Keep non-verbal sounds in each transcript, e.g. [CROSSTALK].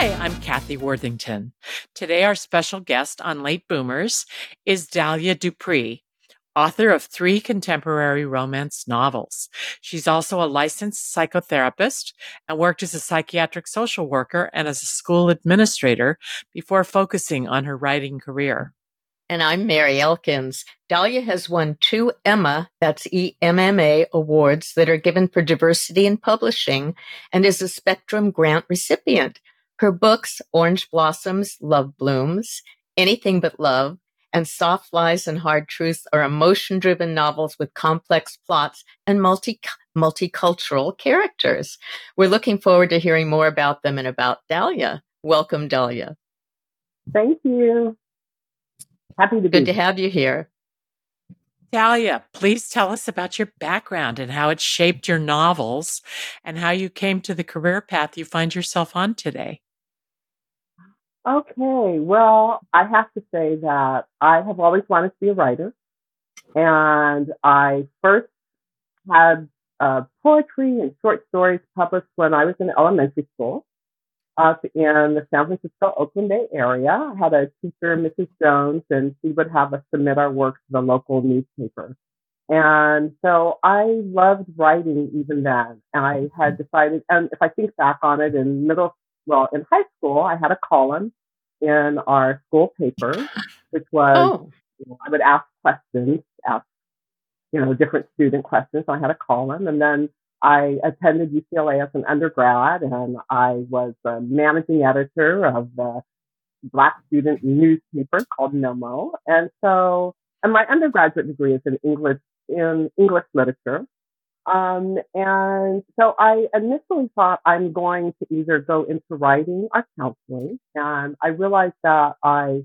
Hi, I'm Kathy Worthington. Today, our special guest on Late Boomers is Dalia Dupris, author of three contemporary romance novels. She's also a licensed psychotherapist and worked as a psychiatric social worker and as a school administrator before focusing on her writing career. And I'm Mary Elkins. Dalia has won two Emma, that's EMMA awards that are given for diversity in publishing and is a Spectrum Grant recipient. Her books, Orange Blossoms, Love Blooms, Anything But Love, and Soft Lies and Hard Truths are emotion driven novels with complex plots and multi- multicultural characters. We're looking forward to hearing more about them and about Dalia. Welcome, Dalia. Thank you. Happy to be Good to have you here. Dalia, please tell us about your background and how it shaped your novels and how you came to the career path you find yourself on today. Okay, well, I have to say that I have always wanted to be a writer. And I first had uh, poetry and short stories published when I was in elementary school up in the San Francisco Oakland Bay area. I had a teacher, Mrs. Jones, and she would have us submit our work to the local newspaper. And so I loved writing even then. And I had decided, and if I think back on it in middle well, in high school, I had a column in our school paper, [LAUGHS] which was, oh. you know, I would ask questions, ask, you know, different student questions. So I had a column and then I attended UCLA as an undergrad and I was the managing editor of the black student newspaper called NOMMO. And so, and my undergraduate degree is in English, in English literature. Um, and so I initially thought I'm going to either go into writing or counseling. And I realized that I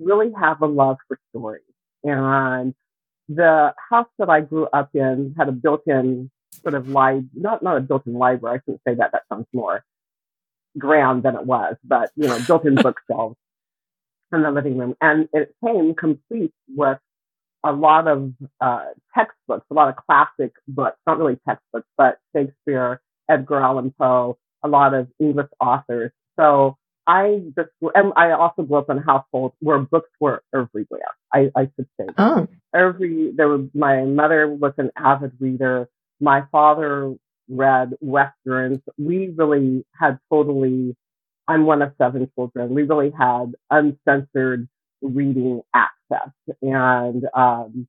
really have a love for stories. And the house that I grew up in had a built-in sort of library, not, not a built-in library. I shouldn't say that. That sounds more grand than it was, but, you know, built-in [LAUGHS] bookshelves in the living room. And it came complete with a lot of uh, textbooks, a lot of classic books, not really textbooks, but Shakespeare, Edgar Allan Poe, a lot of English authors. So I just, and I also grew up in a household where books were everywhere. I, I should say. Oh. Every, there was, my mother was an avid reader. My father read Westerns. We really had totally, I'm one of seven children. We really had uncensored reading access. And um,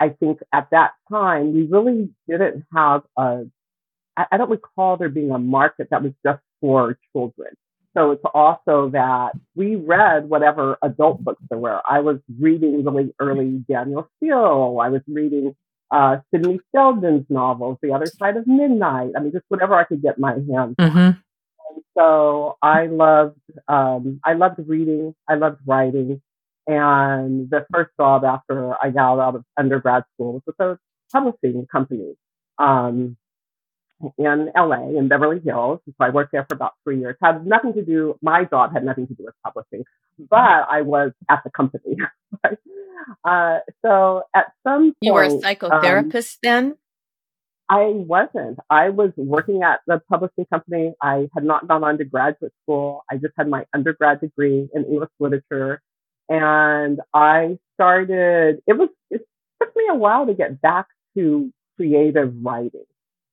I think at that time, we really didn't have a, I don't recall there being a market that was just for children. So it's also that we read whatever adult books there were. I was reading really early Danielle Steel. I was reading uh, Sidney Sheldon's novels, The Other Side of Midnight. I mean, just whatever I could get my hands mm-hmm. on. And so I loved, um, I loved reading. I loved writing. And the first job after I got out of undergrad school was with a publishing company um, in LA, in Beverly Hills. So I worked there for about three years. Had nothing to do, my job had nothing to do with publishing, but I was at the company. [LAUGHS] uh, so at some point. You were a psychotherapist um, then? I wasn't. I was working at the publishing company. I had not gone on to graduate school. I just had my undergrad degree in English literature and I started, it was, it took me a while to get back to creative writing.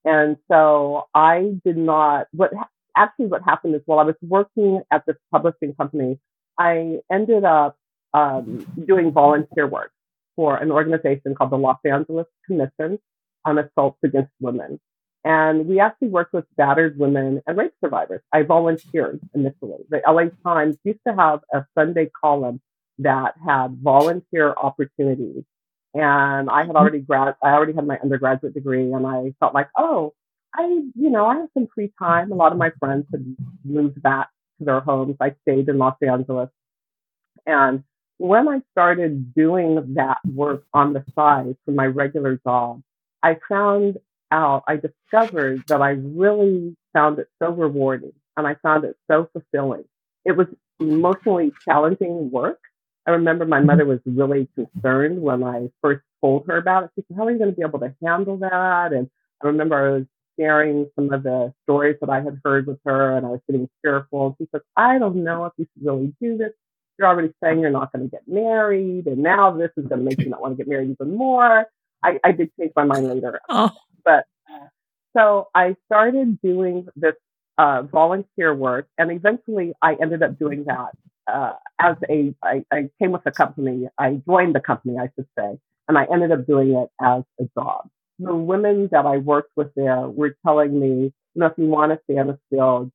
And so I did not, what actually what happened is while I was working at this publishing company, I ended up um, doing volunteer work for an organization called the Los Angeles Commission. on assaults against women. And we actually worked with battered women and rape survivors. I volunteered initially. The LA Times used to have a Sunday column that had volunteer opportunities. And I had mm-hmm. already grad, I already had my undergraduate degree and I felt like, oh, I, you know, I have some free time. A lot of my friends had moved back to their homes. I stayed in Los Angeles. And when I started doing that work on the side for my regular job, I found out, I discovered that I really found it so rewarding and I found it so fulfilling. It was emotionally challenging work. I remember my mother was really concerned when I first told her about it. She said, How are you going to be able to handle that? And I remember I was sharing some of the stories that I had heard with her and I was getting fearful. And she said, I don't know if you should really do this. You're already saying you're not going to get married. And now this is going to make you not want to get married even more. I, I did change my mind later. Oh. But uh, so I started doing this uh, volunteer work, and eventually I ended up doing that uh, as a. I, I came with the company. I joined the company, I should say, and I ended up doing it as a job. The women that I worked with there were telling me, you know, if you want to stay in the field,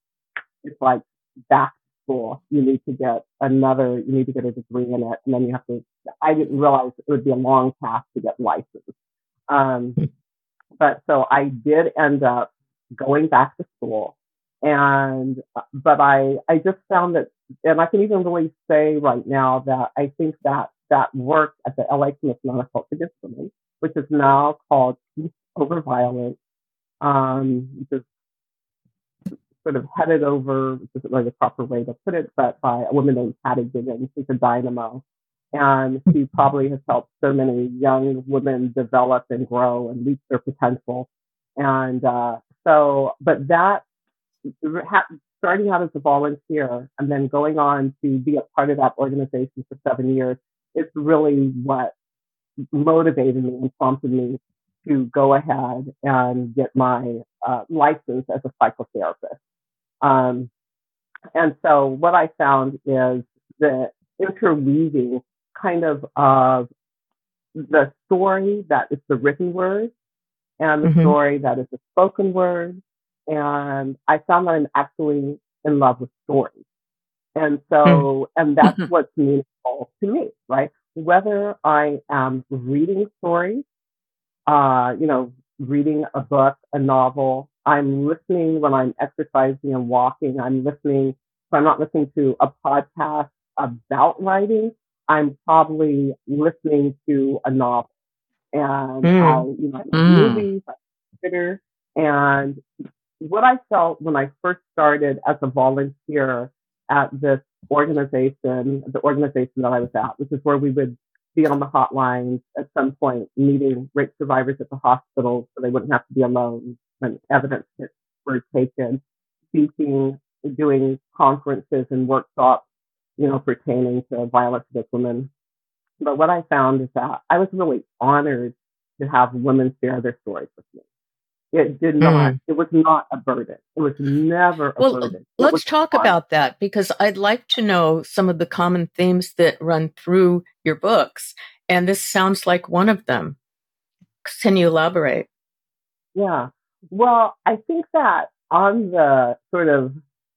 it's like back to school. You need to get another, you need to get a degree in it. And then you have to, I didn't realize it would be a long path to get licensed. Um, but so I did end up going back to school. And, but I, I just found that, and I can even really say right now that I think that that work at the LA Commission on Assault Against Women, which is now called Peace Over Violence, um, which is sort of headed over, which isn't really the proper way to put it, but by a woman named Patti Giggans, who's a dynamo. And she probably has helped so many young women develop and grow and reach their potential. And uh, so, but that, starting out as a volunteer and then going on to be a part of that organization for seven years is really what motivated me and prompted me to go ahead and get my uh, license as a psychotherapist. Um, and so what I found is the interweaving kind of of the story that is the written word and the mm-hmm. story that is the spoken word. And I found that I'm actually in love with stories. And so, mm. and that's mm-hmm. what's meaningful to me, right? Whether I am reading stories, uh, you know, reading a book, a novel, I'm listening when I'm exercising and walking. I'm listening. So I'm not listening to a podcast about writing. I'm probably listening to a novel and mm. I, you know, mm. movies, theater. And what I felt when I first started as a volunteer at this organization, the organization that I was at, which is where we would be on the hotlines at some point, meeting rape survivors at the hospital so they wouldn't have to be alone when evidence were taken, speaking, doing conferences and workshops, you know, pertaining to violence against women. But what I found is that I was really honored to have women share their stories with me. It did not, mm. it was not a burden. It was never a well, let's talk about that because I'd like to know some of the common themes that run through your books. And this sounds like one of them. Can you elaborate? Yeah. Well, I think that on the sort of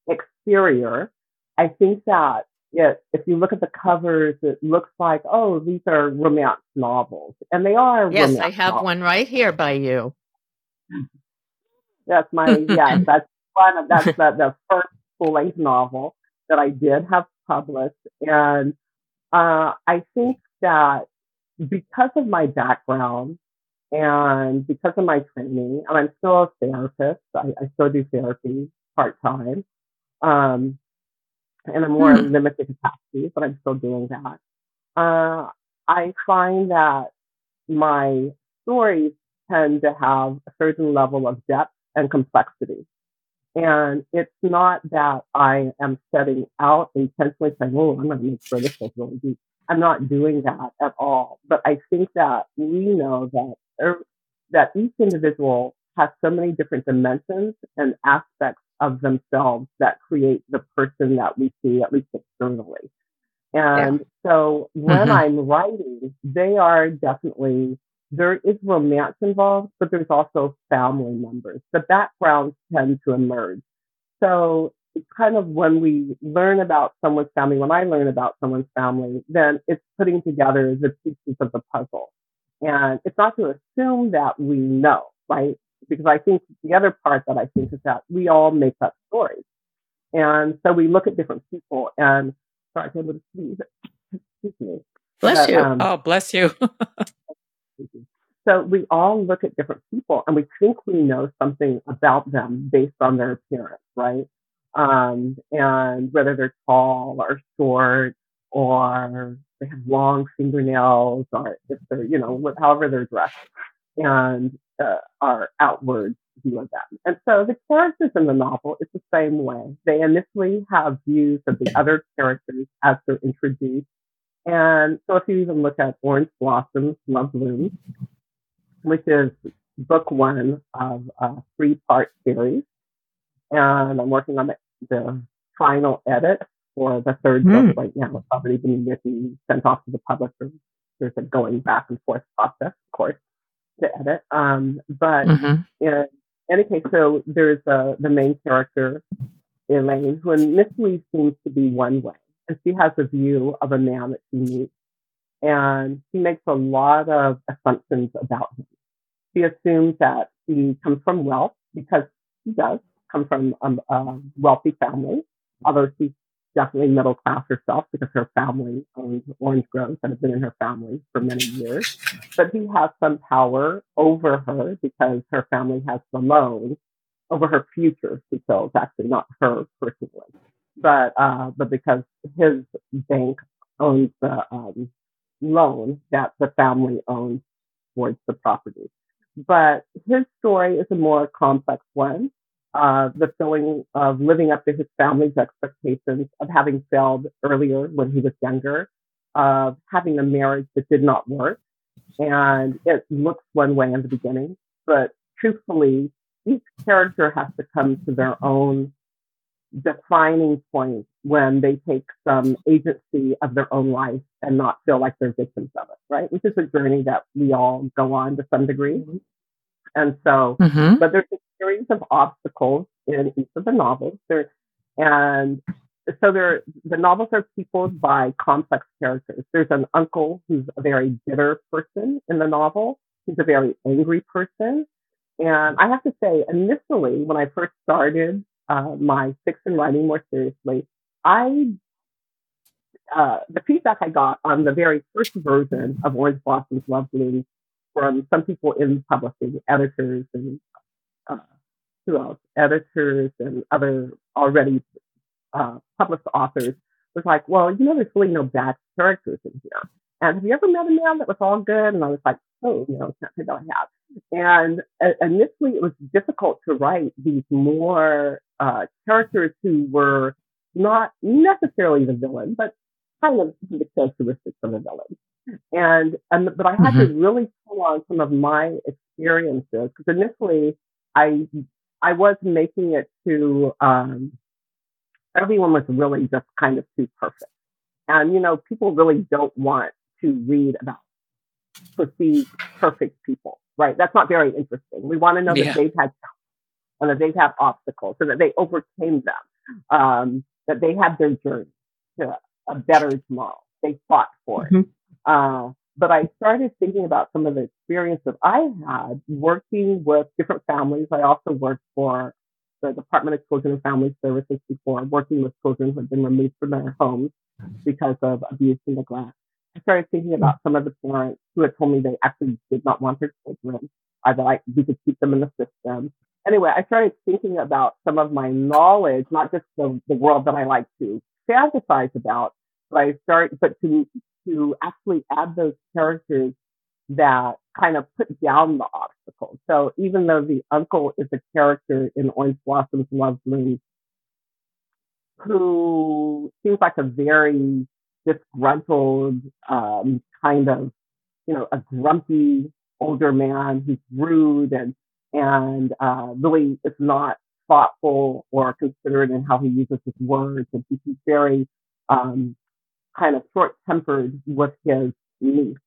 exterior, I think that it, if you look at the covers, it looks like, oh, these are romance novels. And they are. Yes, I have novels. one right here by you. That's my, [LAUGHS] yeah, that's one of, that's the, the first full length novel that I did have published. And, uh, I think that because of my background, and because of my training, and I'm still a therapist, I, I still do therapy part time, um, in a more mm-hmm. limited capacity, but I'm still doing that. Uh, I find that my stories tend to have a certain level of depth and complexity. And it's not that I am setting out intentionally saying, oh, I'm going to make sure this is really deep. I'm not doing that at all. But I think that we know that er, that each individual has so many different dimensions and aspects of themselves that create the person that we see, at least externally. And yeah. so when mm-hmm. I'm writing, they are definitely there is romance involved, but there's also family members. The backgrounds tend to emerge. So it's kind of when we learn about someone's family, when I learn about someone's family, then it's putting together the pieces of the puzzle. And it's not to assume that we know, right? Because I think the other part that I think is that we all make up stories. And so we look at different people and sorry, I'm able to sneeze. [LAUGHS] Excuse me. Bless but, you. Um, oh, bless you. [LAUGHS] so we all look at different people and we think we know something about them based on their appearance, right? Um, and whether they're tall or short or they have long fingernails or if they're, you know, however they're dressed and uh, our outward view of them. And so the characters in the novel, it's the same way. They initially have views of the other characters as they're introduced. And so if you even look at Orange Blossoms, Love Blooms, which is book one of a three part series, and I'm working on the, the final edit for the third mm. book right now. It's already been written, sent off to the publisher. There's a going back and forth process, of course, to edit. Um, but mm-hmm. in any case, so there's uh, the main character, Elaine, who initially seems to be one way, and she has a view of a man that she meets, and she makes a lot of assumptions about him. She assumes that he comes from wealth because he does come from um, a wealthy family, although she's definitely middle class herself because her family owns orange groves and has been in her family for many years. But he has some power over her because her family has the loan over her future, she feels, actually not her personally. But uh, but because his bank owns the um, loan that the family owns towards the property. But his story is a more complex one uh, the feeling of living up to his family's expectations, of having failed earlier when he was younger, of having a marriage that did not work. And it looks one way in the beginning, but truthfully, each character has to come to their own defining point when they take some agency of their own life and not feel like they're victims of it, right? Which is a journey that we all go on to some degree. And so, mm-hmm. but there's a series of obstacles in each of the novels. There, and so there, the novels are peopled by complex characters. There's an uncle who's a very bitter person in the novel. He's a very angry person. And I have to say, initially, when I first started uh, my fiction writing more seriously, I uh, the feedback I got on the very first version of Orange Blossoms Love Blooms from some people in publishing, editors and uh, who else, editors and other already uh, published authors was like, well, you know, there's really no bad characters in here. And have you ever met a man that was all good? And I was like, oh, know, can't say that I have. And uh, initially it was difficult to write these more uh, characters who were not necessarily the villain, but kind of the characteristics of a villain. And, and but I had mm-hmm. to really pull on some of my experiences because initially I I was making it to um, everyone was really just kind of too perfect, and you know people really don't want to read about perceived perfect people, right? That's not very interesting. We want to know yeah. that they've had and that they've obstacles so that they overcame them, um, that they had their journey to a better tomorrow. They fought for it. Mm-hmm. Uh, but I started thinking about some of the experiences I had working with different families. I also worked for the Department of Children and Family Services before, working with children who had been removed from their homes because of abuse and neglect. I started thinking about some of the parents who had told me they actually did not want their children, or that I, we could keep them in the system. Anyway, I started thinking about some of my knowledge, not just the, the world that I like to fantasize about, but I start, but to to actually add those characters that kind of put down the obstacles. So even though the uncle is a character in Orange Blossoms Love Blooms who seems like a very disgruntled, um, kind of, you know, a grumpy older man who's rude and, and, uh, really is not thoughtful or considerate in how he uses his words. And he's very, um, kind of short tempered with his niece.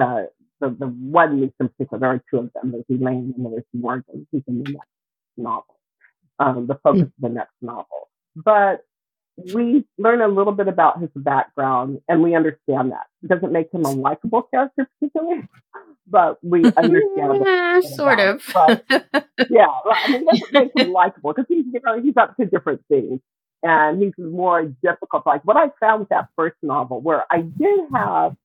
Uh, the, the one niece in particular, there are two of them. There's Elaine and there's Morgan, who's in the next novel, um, the focus of the next novel. But we learn a little bit about his background and we understand that. It doesn't make him a likable character particularly, but we [LAUGHS] understand eh, [LAUGHS] yeah, sort of. But, yeah, I mean, it doesn't make him likable because he's, you know, he's up to different things and he's more difficult. Like what I found with that first novel where I did have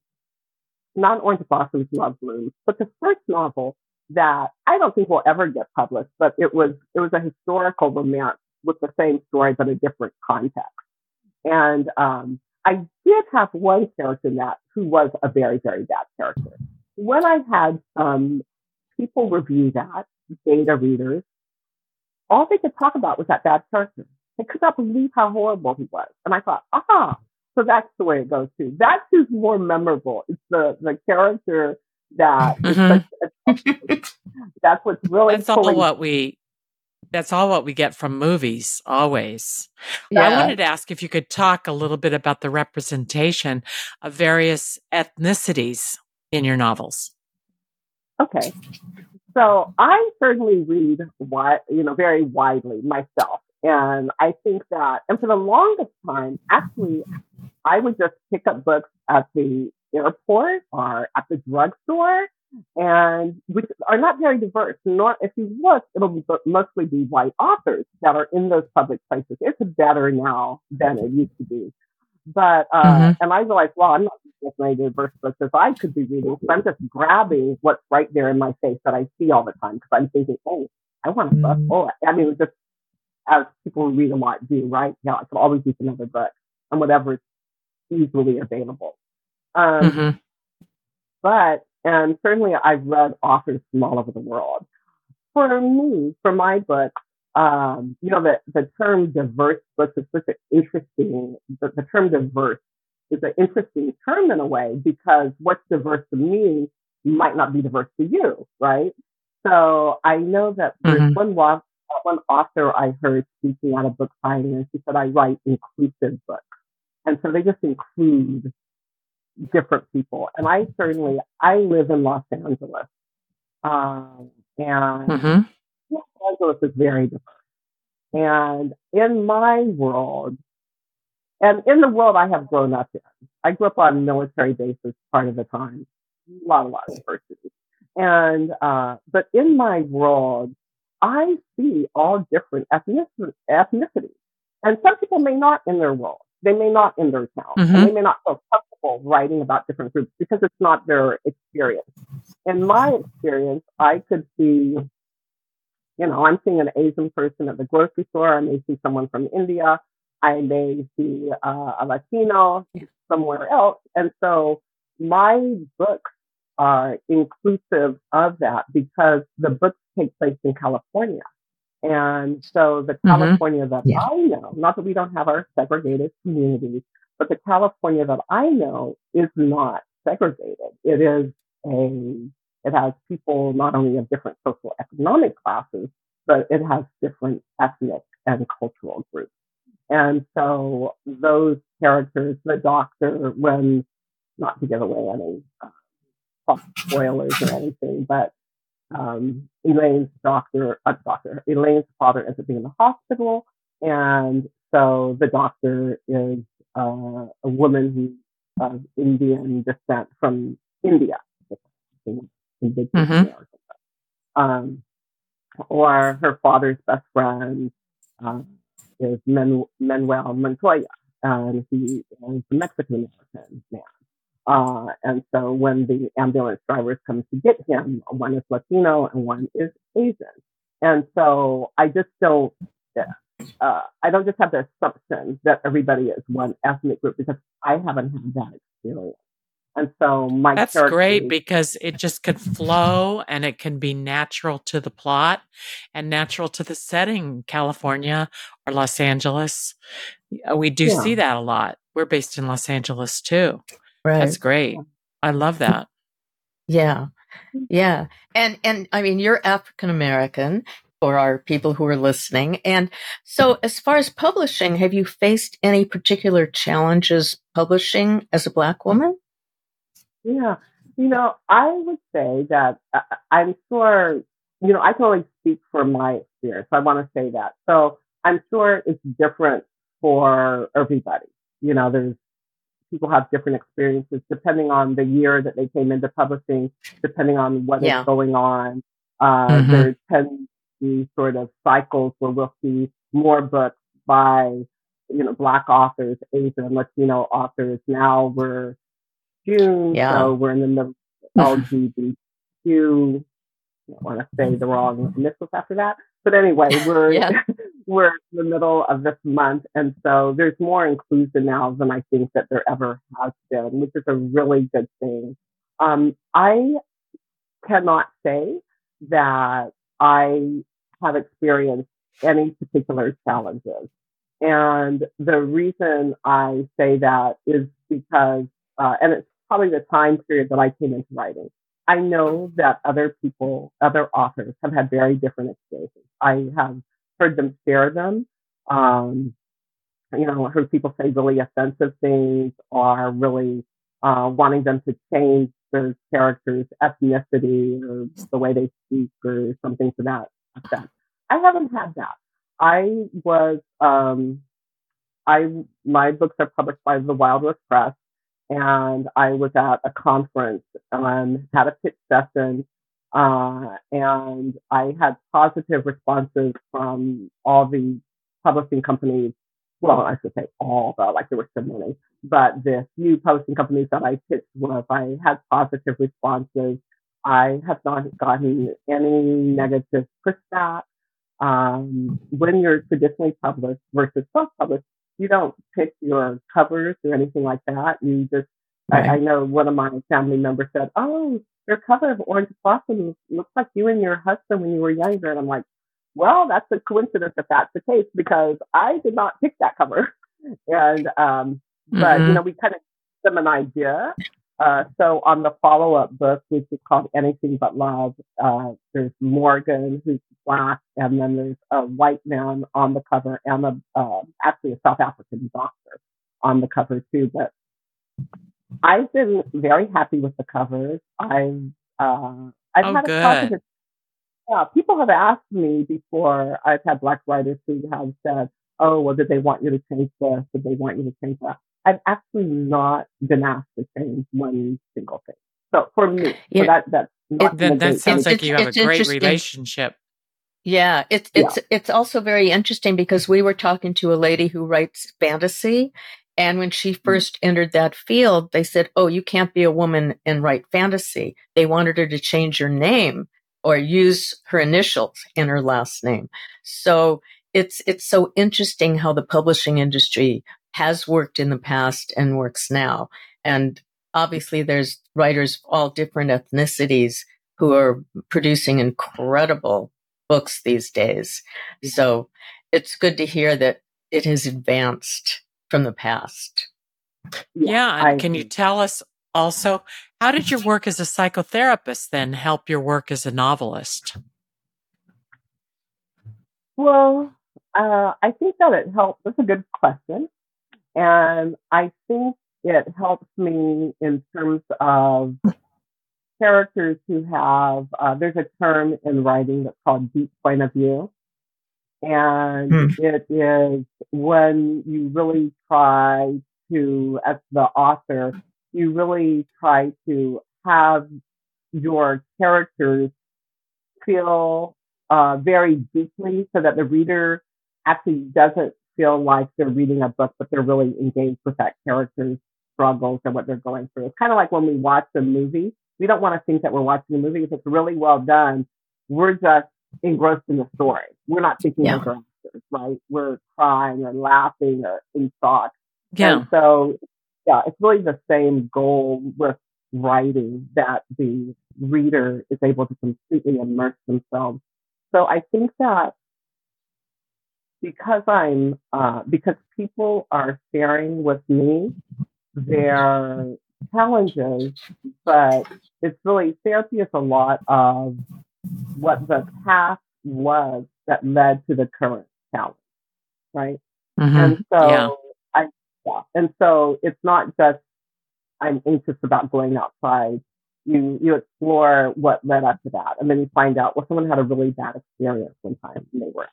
not Orange Blossoms Love Blooms, but the first novel that I don't think will ever get published, but it was, it was a historical romance with the same story, but a different context. And um, I did have one character in that who was a very, very bad character. When I had um, people review that, beta readers, all they could talk about was that bad character. They could not believe how horrible he was. And I thought, ah, so that's the way it goes too. That's who's more memorable. It's the, the character that mm-hmm. [LAUGHS] that's what's really that's all what we that's all what we get from movies, always. Yeah. I wanted to ask if you could talk a little bit about the representation of various ethnicities in your novels. Okay. So I certainly read wide, you know, very widely myself. And I think that, and for the longest time, actually, I would just pick up books at the airport or at the drugstore and which are not very diverse. Nor, if you look, it'll be, mostly be white authors that are in those public places. It's better now than it used to be. But, uh, mm-hmm. and I realized, well, I'm not reading diverse books as I could be reading. So I'm just grabbing what's right there in my face that I see all the time because I'm thinking, oh, I want a book. Oh, I mean, just as people who read a lot do, right? Yeah, I could always use another book and whatever is easily available. Um, mm-hmm. But and certainly I've read authors from all over the world. For me, for my book, um, you know, the, the term diverse books is such an interesting, the, the term diverse is an interesting term in a way because what's diverse to me might not be diverse to you, right? So I know that there's mm-hmm. one, one author I heard speaking at a book signing and she said, I write inclusive books. And so they just include different people. And I certainly, I live in Los Angeles. Um, and mm-hmm. Los Angeles is very diverse. And in my world, and in the world I have grown up in, I grew up on military bases part of the time, a lot, a lot of diversity. And, uh, but in my world, I see all different ethnicities. And some people may not in their world. They may not in their town. Mm-hmm. And they may not feel comfortable writing about different groups because it's not their experience. In my experience, I could see, you know, I'm seeing an Asian person at the grocery store. I may see someone from India. I may see uh, a Latino somewhere else. And so my books are inclusive of that because the books take place in California. And so the mm-hmm. California that yeah. I know, not that we don't have our segregated communities, but the California that I know is not segregated. It is a, it has people not only of different social economic classes, but it has different ethnic and cultural groups. And so those characters, the doctor, when, not to give away any uh, spoilers or anything, but um, Elaine's doctor, uh, doctor, Elaine's father ends up being in the hospital. And so the doctor is uh, a woman who's of Indian descent from India, mm-hmm. um, or her father's best friend uh, is Manuel Montoya, and he is a Mexican American man. Uh, and so when the ambulance drivers come to get him, one is Latino and one is Asian. And so I just don't, uh, I don't just have the assumption that everybody is one ethnic group because I haven't had that experience. And so my That's great because it just could flow and it can be natural to the plot and natural to the setting, California or Los Angeles. Uh, we do yeah. see that a lot. We're based in Los Angeles too. Right. That's great. I love that. Yeah. Yeah. And and I mean you're African American for our people who are listening. And so as far as publishing, have you faced any particular challenges publishing as a black woman? Yeah. You know, I would say that uh, I'm sure, you know, I can only speak for my experience. I want to say that. So I'm sure it's different for everybody. You know, there's people have different experiences depending on the year that they came into publishing, depending on what yeah. is going on. Uh, mm-hmm. There tends to be sort of cycles where we'll see more books by, you know, Black authors, Asian and Latino authors. Now we're June, yeah. so we're in the middle of LGBTQ. I don't want to say the wrong initials after that. But anyway, we're [LAUGHS] yeah. We're in the middle of this month, and so there's more inclusion now than I think that there ever has been, which is a really good thing. Um, I cannot say that I have experienced any particular challenges, and the reason I say that is because, uh, and it's probably the time period that I came into writing. I know that other people, other authors have had very different experiences. I have heard them share them. Um, you know, I heard people say really offensive things or really uh, wanting them to change their character's ethnicity or the way they speak or something to that effect. I haven't had that. I was, um, I my books are published by the Wild Rose Press, and I was at a conference and had a pitch session. Uh, and I had positive responses from all the publishing companies. Well, I should say all, but like there were so many, but the few publishing companies that I pitched with, I had positive responses. I have not gotten any negative pushback. Um, when you're traditionally published versus self-published, you don't pick your covers or anything like that. You just, right. I, I, know one of my family members said, "Oh, your cover of Orange Blossom looks like you and your husband when you were younger," and I'm like, "Well, that's a coincidence if that's the case because I did not pick that cover." [LAUGHS] and um, but mm-hmm. you know, we kind of give them an idea, uh, so on the follow-up book, which is called Anything But Love, uh, there's Morgan, who's black, and then there's a white man on the cover, and a, uh, actually a South African doctor on the cover too. But I've been very happy with the covers. I've uh, I've oh, had good. a positive. Yeah, people have asked me before. I've had black writers who have said, "Oh, well, did they want you to change this? Did they want you to change that?" I've actually not been asked to change one single thing. So for me, yeah. so that that's it, that, that sounds like you have a great relationship. Yeah, it's it's yeah. it's also very interesting because we were talking to a lady who writes fantasy, and when she 1st mm-hmm. entered that field, they said, "Oh, you can't be a woman and write fantasy." They wanted her to change her name or use her initials in her last name. So it's it's so interesting how the publishing industry has worked in the past and works now. And obviously there's writers of all different ethnicities who are producing incredible books these days. So it's good to hear that it has advanced from the past. Yeah. yeah can you tell us also, how did your work as a psychotherapist then help your work as a novelist? Well, uh, I think that it helped. That's a good question. And I think it helps me in terms of characters who have, uh, there's a term in writing that's called deep point of view. And hmm. it is when you really try to, as the author, you really try to have your characters feel uh, very deeply so that the reader actually doesn't feel like they're reading a book, but they're really engaged with that character's struggles and what they're going through. It's kind of like when we watch a movie. We don't want to think that we're watching a movie. If it's really well done, we're just engrossed in the story. We're not thinking yeah. of actors, right? We're crying or laughing or in thought. Yeah. And so, yeah, it's really the same goal with writing that the reader is able to completely immerse themselves. So I think that because I'm uh, because people are sharing with me their challenges, but it's really therapy is a lot of what the past was that led to the current challenge, right? Mm-hmm. And so yeah. I yeah, and so it's not just I'm anxious about going outside you you explore what led up to that, and then you find out well, someone had a really bad experience one time and they were,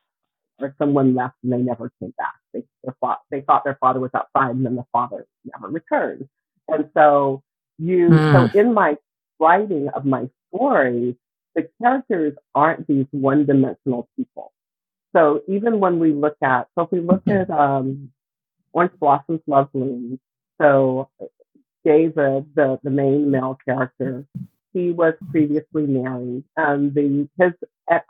or someone left and they never came back. They their fa- they thought their father was outside, and then the father never returned. And so you mm. so in my writing of my stories, the characters aren't these one dimensional people. So even when we look at so if we look at um, Orange Blossoms Love Blooms, so David, the, the main male character, he was previously married, and the his ex,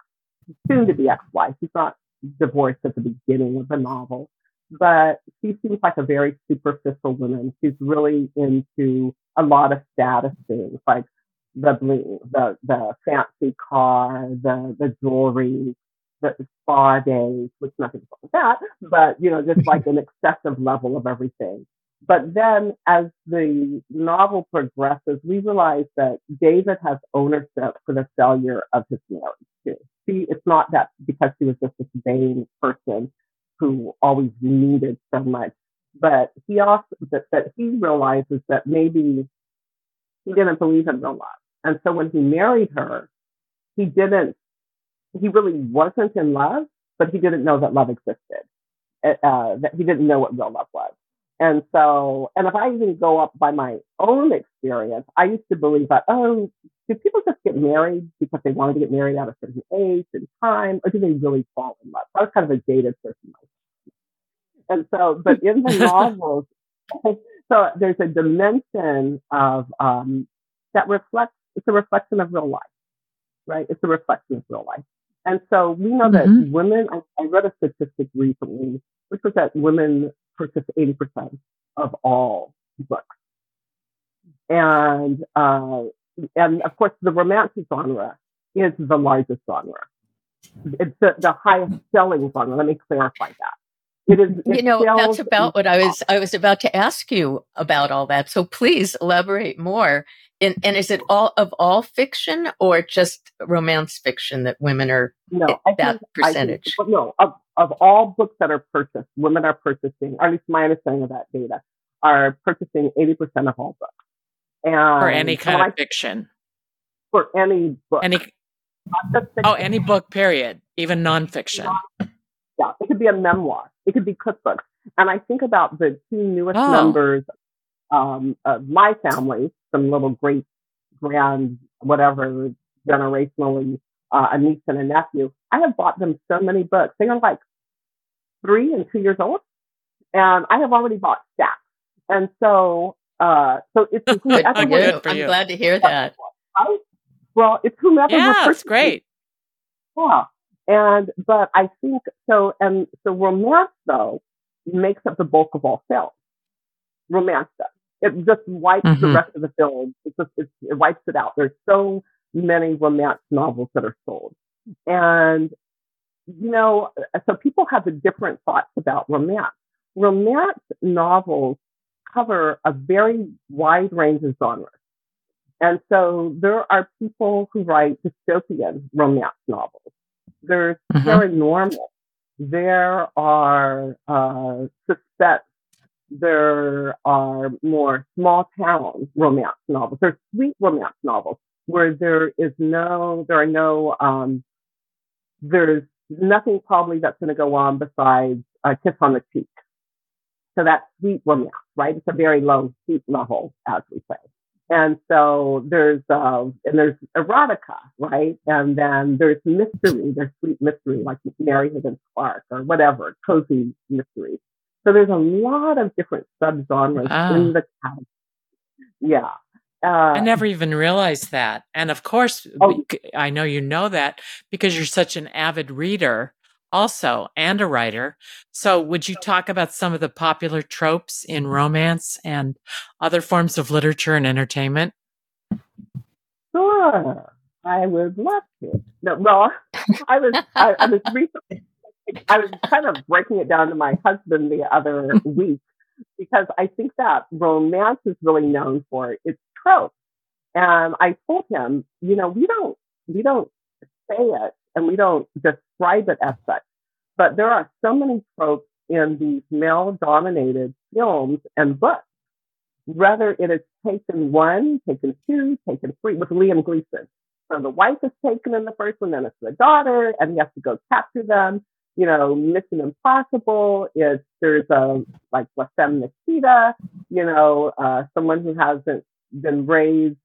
soon to be ex-wife, he's not divorced at the beginning of the novel, but she seems like a very superficial woman. She's really into a lot of status things, like the blue, the the fancy car, the the jewelry, the spa days, which nothing's wrong with that, but you know, just like [LAUGHS] an excessive level of everything. But then as the novel progresses, we realize that David has ownership for the failure of his marriage too. See, it's not that because he was just this vain person who always needed so much, but he also, that, that he realizes that maybe he didn't believe in real love. And so when he married her, he didn't, he really wasn't in love, but he didn't know that love existed. Uh, that he didn't know what real love was. And so, and if I even go up by my own experience, I used to believe that, oh, do people just get married because they wanted to get married at a certain age and time, or do they really fall in love? I was kind of a dated person. And so, but in the [LAUGHS] novels, [LAUGHS] so there's a dimension of, um, that reflects, it's a reflection of real life, right? It's a reflection of real life. And so we know mm-hmm. that women, I, I read a statistic recently, which was that women purchase 80% of all books. And, uh, and of course, the romance genre is the largest genre. It's the, the highest selling genre. Let me clarify that. It is, it you know, that's about what I was, I was about to ask you about all that. So please elaborate more. And, and is it all of all fiction or just romance fiction that women are no, that think, percentage? Think, no, of, of all books that are purchased, women are purchasing, or at least my understanding of that data, are purchasing 80% of all books. And for any kind of I, fiction. For any book. Any, oh, any book, period. Even nonfiction. Yeah, it could be a memoir. It could be cookbooks. And I think about the two newest oh. members um, of my family, some little great grand, whatever, generationally, uh, a niece and a nephew. I have bought them so many books. They are like three and two years old. And I have already bought stacks. And so, uh, so it's [LAUGHS] whoever I'm glad to hear that. Right? [LAUGHS] Well, it's whomever. Yeah, it's great. Yeah. And, but I think so, and so romance though makes up the bulk of all sales. Romance does. It just wipes mm-hmm. the rest of the film. It just, it, it wipes it out. There's so many romance novels that are sold. And, you know, so people have a different thoughts about romance. Romance novels cover a very wide range of genres. And so there are people who write dystopian romance novels. There's mm-hmm. paranormal. There are uh, suspense. There are more small town romance novels. There's sweet romance novels where there is no, there are no, um, there's nothing probably that's going to go on besides a kiss on the cheek. So that's sweet romance, right? It's a very low sweet level, as we say. And so there's, uh, and there's erotica, right? And then there's mystery, there's sweet mystery, like Mary Higgins Clark or whatever, cozy mystery. So there's a lot of different subgenres ah. in the category. Yeah. Uh, I never even realized that. And of course, oh, I know you know that because you're such an avid reader also and a writer. So would you talk about some of the popular tropes in romance and other forms of literature and entertainment? Sure. I would love to. No, well, [LAUGHS] I was I, I was recently I was kind of breaking it down to my husband the other [LAUGHS] week because I think that romance is really known for its tropes. And I told him, you know, we don't, we don't say it and we don't describe it as such, but there are so many tropes in these male dominated films and books Rather, it is taken one, taken two, taken three with Liam Neeson. So the wife is taken in the first one, then it's the daughter, and he has to go capture them. You know, Mission Impossible. It's there's a like La Femme Nikita. You know, uh, someone who hasn't been raised,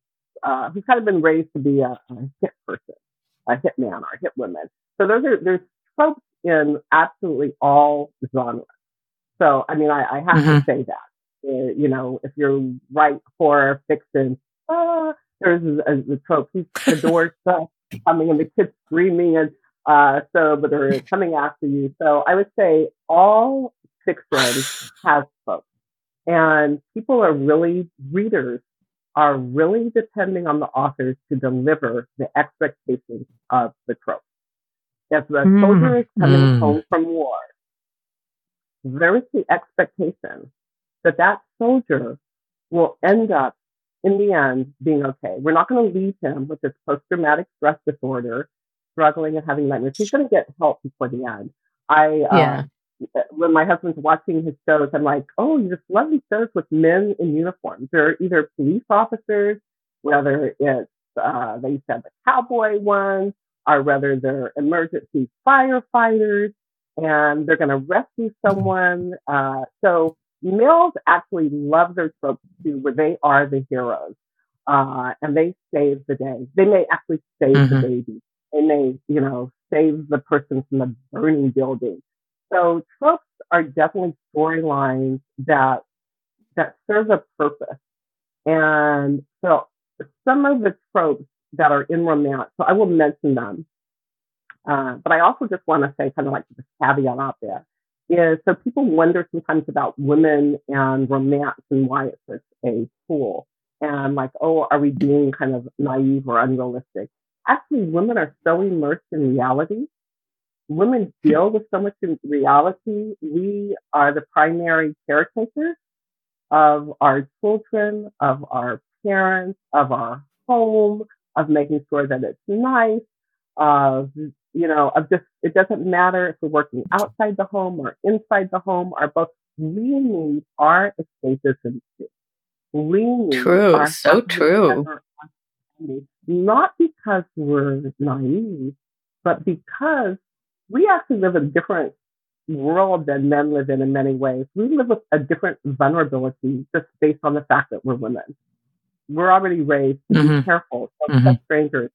uh, who's kind of been raised to be a, a hit person, a hit man or a hit woman. So those are there's tropes in absolutely all genres. So I mean, I, I have mm-hmm. to say that. Uh, you know, if you're right for fiction, uh, there's a, a trope. The door's [LAUGHS] coming and the kids screaming and uh, so, but they're [LAUGHS] coming after you. So I would say all six fiction has tropes, and people are really readers are really depending on the authors to deliver the expectations of the trope. If the mm. soldier is coming mm. home from war, there is the expectation that that soldier will end up in the end being okay. We're not going to leave him with this post-traumatic stress disorder, struggling and having nightmares. He's going to get help before the end. I, yeah. Uh, when my husband's watching his shows, I'm like, oh, you just love these shows with men in uniforms. They're either police officers, whether it's, uh, they said the cowboy ones, or whether they're emergency firefighters, and they're going to rescue someone. Uh, so males actually love their tropes too, where they are the heroes. Uh, and they save the day. They may actually save mm-hmm. the baby. And they you know, save the person from the burning building. So tropes are definitely storylines that, that serve a purpose. And so some of the tropes that are in romance, so I will mention them. Uh, but I also just want to say kind of like this caveat out there is so people wonder sometimes about women and romance and why it's such a tool. And like, oh, are we being kind of naive or unrealistic? Actually, women are so immersed in reality. Women deal with so much in reality. We are the primary caretakers of our children, of our parents, of our home, of making sure that it's nice, of you know, of just, it doesn't matter if we're working outside the home or inside the home or both. We need our escapism. We need true, so true. Not because we're naive, but because we actually live in a different world than men live in in many ways. We live with a different vulnerability just based on the fact that we're women. We're already raised to mm-hmm. be careful, don't mm-hmm. strangers,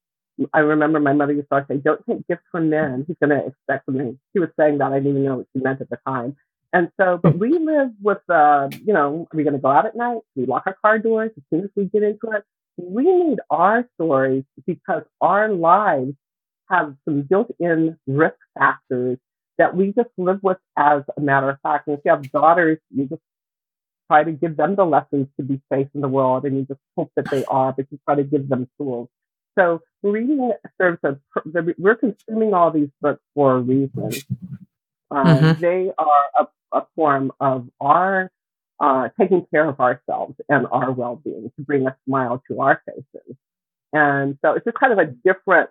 I remember my mother used to always say, "Don't take gifts from men. He's going to expect something." She was saying that I didn't even know what she meant at the time. And so, but we live with, uh, you know, are we going to go out at night? We lock our car doors as soon as we get into it. We need our stories because our lives have some built-in risk factors that we just live with as a matter of fact. And if you have daughters, you just try to give them the lessons to be safe in the world, and you just hope that they are, but you try to give them tools. So reading serves a, we're consuming all these books for a reason. Um, mm-hmm. They are a, a, form of our uh, taking care of ourselves and our well-being to bring a smile to our faces. And so it's just kind of a different,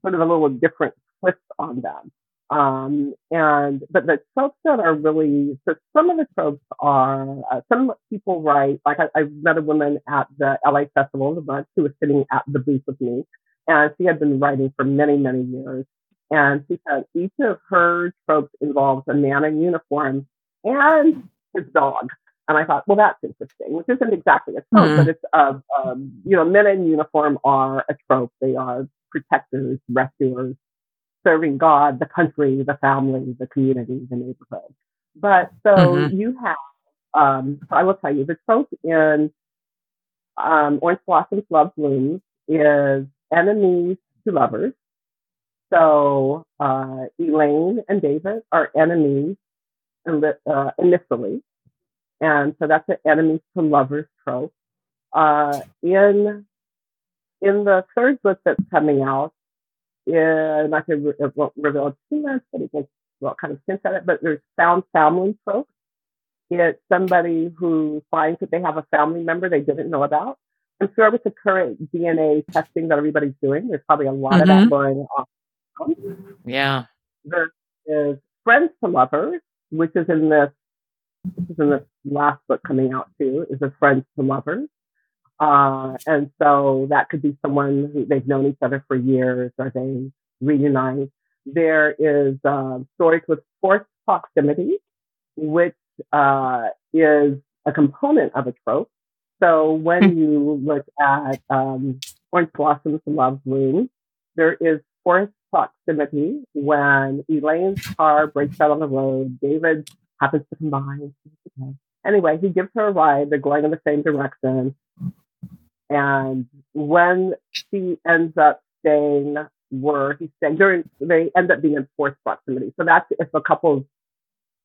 sort of a little different twist on them. Um, and, but the tropes that are really, so some of the tropes are, uh, some people write, like I, I met a woman at the LA Festival of the Month who was sitting at the booth with me and she had been writing for many, many years. And she said each of her tropes involves a man in uniform and his dog. And I thought, well, that's interesting, which isn't exactly a trope, mm-hmm. but it's, uh, um, you know, men in uniform are a trope. They are protectors, rescuers, serving God, the country, the family, the community, the neighborhood. But so mm-hmm. you have, um, so I will tell you, the trope in um, Orange Blossoms Love Blooms is enemies to lovers. So uh, Elaine and David are enemies uh, initially, and so that's an enemies to lovers trope. Uh, in in the third book that's coming out, yeah, not to re- reveal too much, but it well kind of hint at it. But there's found family trope. It's somebody who finds that they have a family member they didn't know about. I'm sure with the current DNA testing that everybody's doing, there's probably a lot mm-hmm. of that mm-hmm. going on. Yeah. There is friends to lovers, which is in this this is in the last book coming out too, is a friends to lovers. Uh, and so that could be someone who they've known each other for years or they reunite. There is uh, stories with forced proximity, which uh, is a component of a trope. So when hmm. you look at um, Orange Blossoms Love Bloom, there is forced proximity when Elaine's car breaks out on the road. David happens to combine. Anyway, he gives her a ride. They're going in the same direction. And when she ends up staying where he's staying, during, they end up being in forced proximity. So that's if a couple's,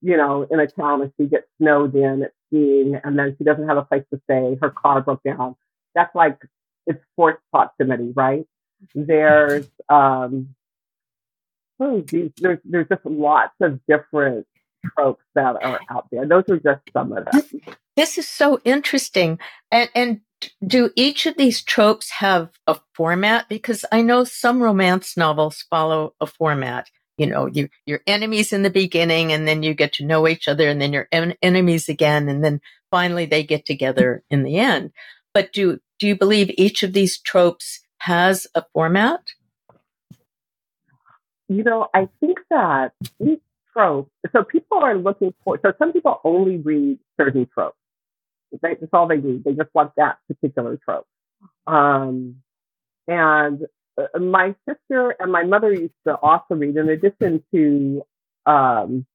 you know, in a town and she gets snowed in at skiing and then she doesn't have a place to stay, her car broke down. That's like, it's forced proximity, right? There's, um, oh, geez, there's, there's just lots of different tropes that are out there. Those are just some of them. This is so interesting. And, and do each of these tropes have a format? Because I know some romance novels follow a format. You know, you, your enemies in the beginning and then you get to know each other and then you're en- enemies again. And then finally they get together in the end. But do, do you believe each of these tropes has a format? You know, I think that each trope, so people are looking for, so some people only read certain tropes. That's all they need. They just want that particular trope. Um, and uh, my sister and my mother used to also read, in addition to um,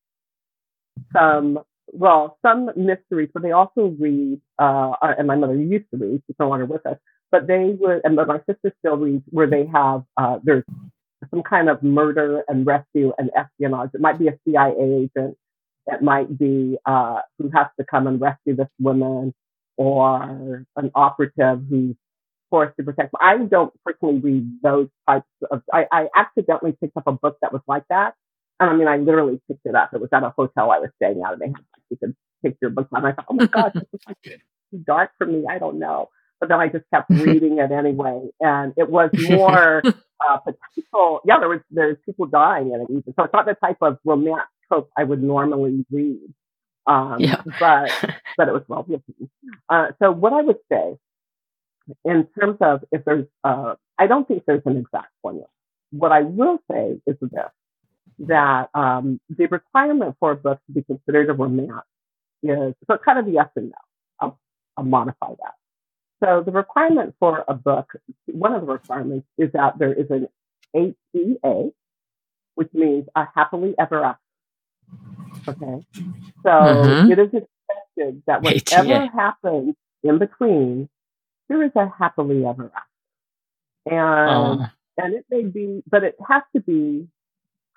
some, well, some mysteries, but they also read, uh, uh and my mother used to read, she's no longer with us, but they would, and my sister still reads where they have, uh, there's some kind of murder and rescue and espionage. It might be a CIA agent it might be uh, who has to come and rescue this woman or an operative who's forced to protect. I don't personally read those types of. I, I accidentally picked up a book that was like that, and I mean, I literally picked it up. It was at a hotel I was staying at, and they had you could pick your book up. And I thought, oh my [LAUGHS] god, this is too dark for me. I don't know. But then I just kept [LAUGHS] reading it anyway, and it was [LAUGHS] more uh, potential. Yeah, there was there's people dying in it even. So it's not the type of romance trope I would normally read. Um, yeah. but, [LAUGHS] but it was well written. Uh, so what I would say in terms of if there's, uh, I don't think there's an exact formula. What I will say is this, that, um, the requirement for a book to be considered a romance is, so kind of yes and no. I'll, I'll modify that. So the requirement for a book, one of the requirements is that there is an HEA, which means a happily ever after Okay. So mm-hmm. it is expected that whatever happens in between, there is a happily ever after. And, oh. and it may be, but it has to be,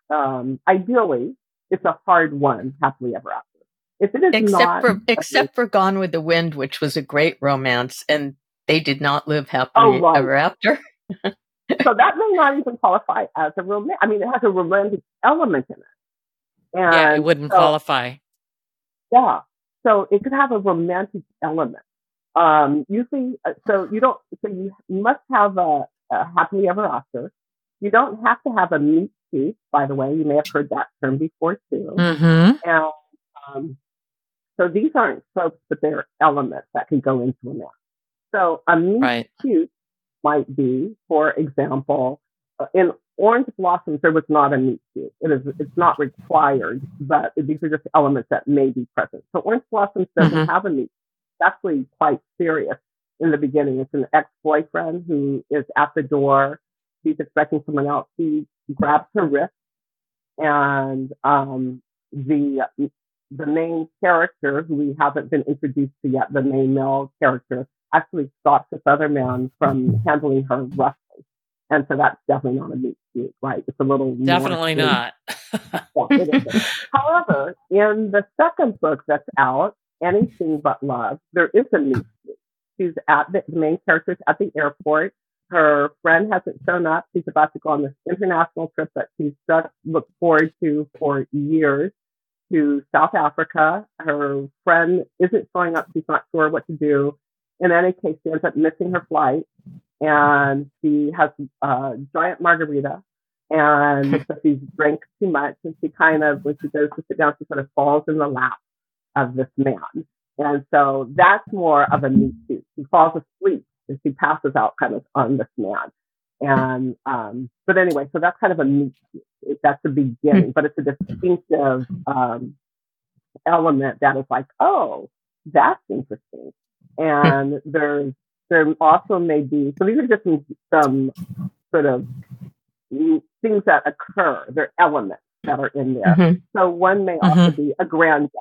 um, ideally, it's a hard one, happily ever after. If it is except not, for except for Gone with the Wind, which was a great romance, and they did not live happily oh, right. ever after. [LAUGHS] so that may not even qualify as a romance. I mean, it has a romantic element in it. And yeah, it wouldn't so, qualify. Yeah. So it could have a romantic element. Um, usually, uh, so you don't, so you must have a, a happily ever after. You don't have to have a meet cute, by the way. You may have heard that term before too. Mm-hmm. And, um, so these aren't tropes, but they're elements that can go into a map. So a meet right. cute might be, for example, uh, in orange blossoms, there was not a meet cute. It is, it's not required, but these are just elements that may be present. So orange blossoms doesn't mm-hmm. have a meet. It's actually quite serious in the beginning. It's an ex-boyfriend who is at the door. He's expecting someone else. He grabs her wrist and, um, the, the main character who we haven't been introduced to yet, the main male character, actually stops this other man from handling her roughly. And so that's definitely not a meet cute, right? It's a little definitely not. [LAUGHS] However, in the second book that's out, Anything But Love, there is a meet cute. She's at the, the main character's at the airport. Her friend hasn't shown up. She's about to go on this international trip that she's just looked forward to for years to South Africa. Her friend isn't showing up. She's not sure what to do. In any case, she ends up missing her flight and she has a giant margarita and [LAUGHS] so she drinks too much and she kind of when she goes to sit down she sort of falls in the lap of this man. And so that's more of a meet cute. He falls asleep as he passes out kind of on this man. And, um, but anyway, so that's kind of a. That's the beginning, but it's a distinctive, um, element that is like, oh, that's interesting. And there's, there also may be, so these are just some, some sort of things that occur. They're elements that are in there. Mm-hmm. So one may mm-hmm. also be a grand gesture.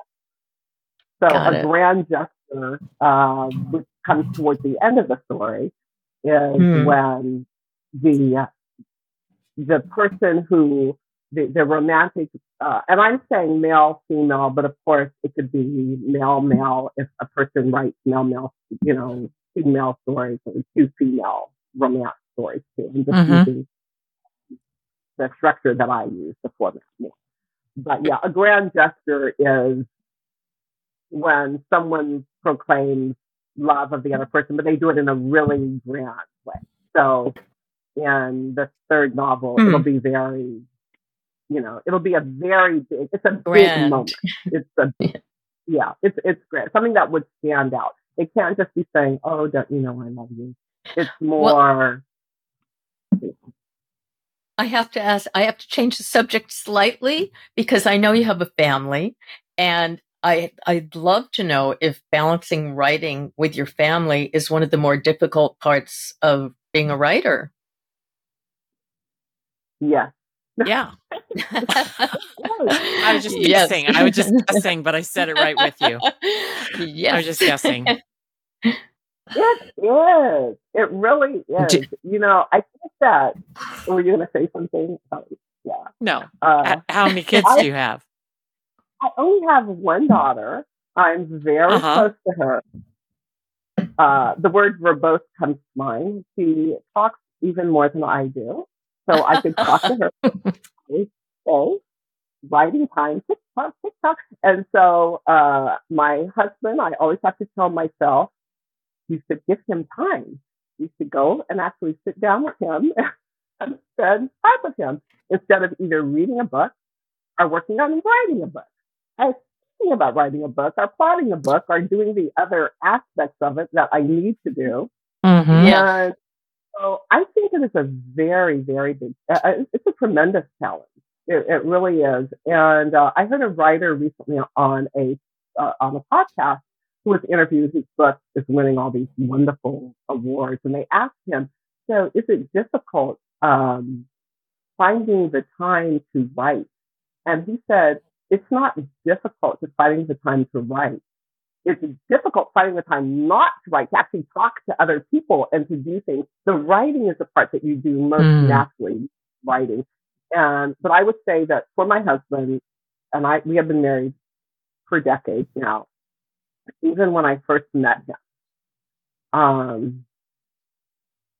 So Got a it. grand gesture, uh, which comes towards the end of the story, is mm. when the the person who the, the romantic, uh, and I'm saying male, female, but of course it could be male, male if a person writes male, male, you know, female stories or two female romance stories too. I'm just mm-hmm. using the structure that I use to format more. But yeah, a grand gesture is when someone proclaims love of the other person, but they do it in a really grand way. So in the third novel, mm. it'll be very, you know, it'll be a very big, it's a grand. big moment. It's a, [LAUGHS] yeah, it's, it's great. Something that would stand out. It can't just be saying, oh, don't you know I love you. It's more, well, I have to ask, I have to change the subject slightly because I know you have a family and I, I'd love to know if balancing writing with your family is one of the more difficult parts of being a writer. Yeah. Yeah. [LAUGHS] I was just yes. guessing. I was just guessing, but I said it right with you. Yes. I was just guessing. [LAUGHS] It is. It really is. you know, I think that. Were you going to say something? Oh, yeah. No. Uh, How many kids I, do you have? I only have one daughter. I'm very uh-huh. close to her. Uh, the word verbose comes to mind. She talks even more than I do. So I could talk to her. [LAUGHS] Say, writing time, TikTok, TikTok. And so uh, my husband, I always have to tell myself, you should give him time. You should go and actually sit down with him [LAUGHS] and spend time with him instead of either reading a book or working on writing a book. I thinking about writing a book or plotting a book or doing the other aspects of it that I need to do. Mm-hmm. And so I think it is a very, very big, uh, uh, it's a tremendous challenge. It, it really is. And uh, I heard a writer recently on a, uh, on a podcast who was interviewed, whose book is winning all these wonderful awards. And they asked him, so is it difficult um, finding the time to write? And he said, it's not difficult to finding the time to write. It's difficult finding the time not to write, to actually talk to other people and to do things. The writing is the part that you do most mm. naturally, writing. And, but I would say that for my husband, and I, we have been married for decades now, even when I first met him. Um,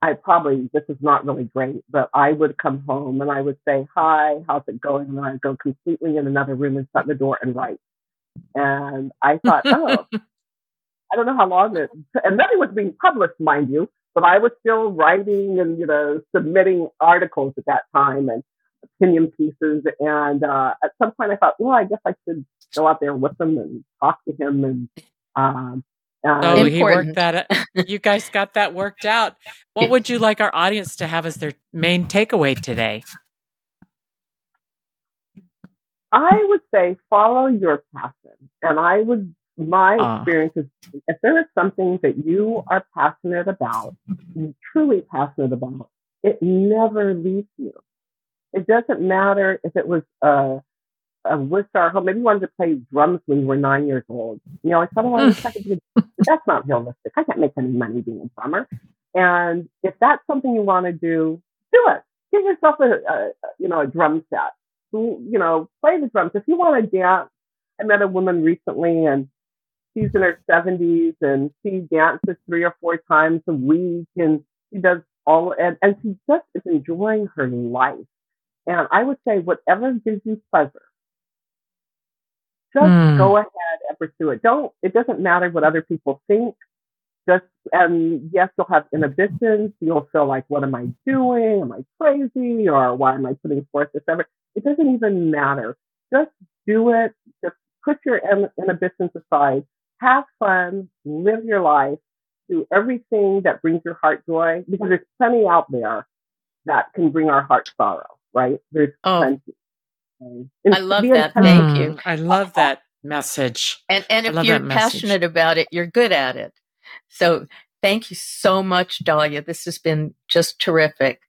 I probably, this is not really great, but I would come home and I would say, hi, how's it going? And I'd go completely in another room and shut the door and write. And I thought, [LAUGHS] oh, I don't know how long it, [LAUGHS] and then it was being published, mind you, but I was still writing and, you know, submitting articles at that time and opinion pieces. And, uh, at some point I thought, well, I guess I should go out there with him and talk to him and um, uh, oh, important. he worked that. You guys got that worked out. What would you like our audience to have as their main takeaway today? I would say follow your passion. And I would, my uh, experience is if there is something that you are passionate about, truly passionate about, it never leaves you. It doesn't matter if it was a, a wish our home. Maybe you wanted to play drums when you were nine years old. You know, I thought, I wish I could do That's not realistic. I can't make any money being a drummer. And if that's something you want to do, do it. Get yourself a, a you know, a drum set. You know, play the drums. If you want to dance, I met a woman recently and she's in her 70s and she dances three or four times a week and she does all, and, and she just is enjoying her life. And I would say whatever gives you pleasure, just mm. go ahead and pursue it. Don't, it doesn't matter what other people think. Just, and yes, you'll have inhibitions. You'll feel like, what am I doing? Am I crazy? Or why am I putting forth this effort? It doesn't even matter. Just do it. Just put your inhibitions aside, have fun, live your life, do everything that brings your heart joy because there's plenty out there that can bring our heart sorrow, right? There's oh, plenty. I love that. Thank you. Mm, I love oh, oh. that message. And and if you're passionate about it, you're good at it. So thank you so much, Dalia. This has been just terrific.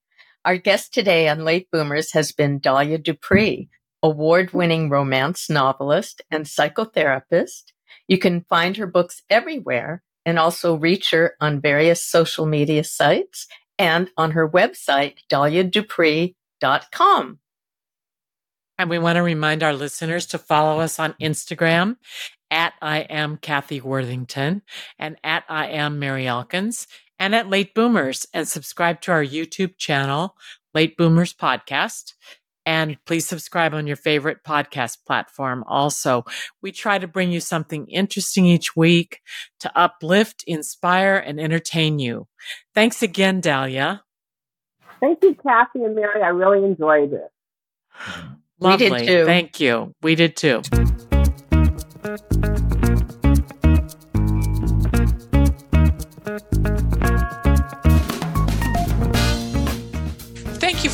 Our guest today on Late Boomers has been Dalia Dupris, award winning romance novelist and psychotherapist. You can find her books everywhere and also reach her on various social media sites and on her website, daliadupris.com. And we want to remind our listeners to follow us on Instagram at I am Kathy Worthington and at I am Mary Elkins and at Late Boomers and subscribe to our YouTube channel, Late Boomers Podcast. And please subscribe on your favorite podcast platform. Also, we try to bring you something interesting each week to uplift, inspire, and entertain you. Thanks again, Dalia. Thank you, Kathy and Mary. I really enjoyed it. Lovely. We did too. Thank you. We did too.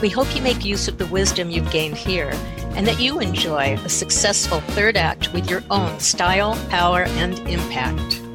We hope you make use of the wisdom you've gained here and that you enjoy a successful third act with your own style, power, and impact.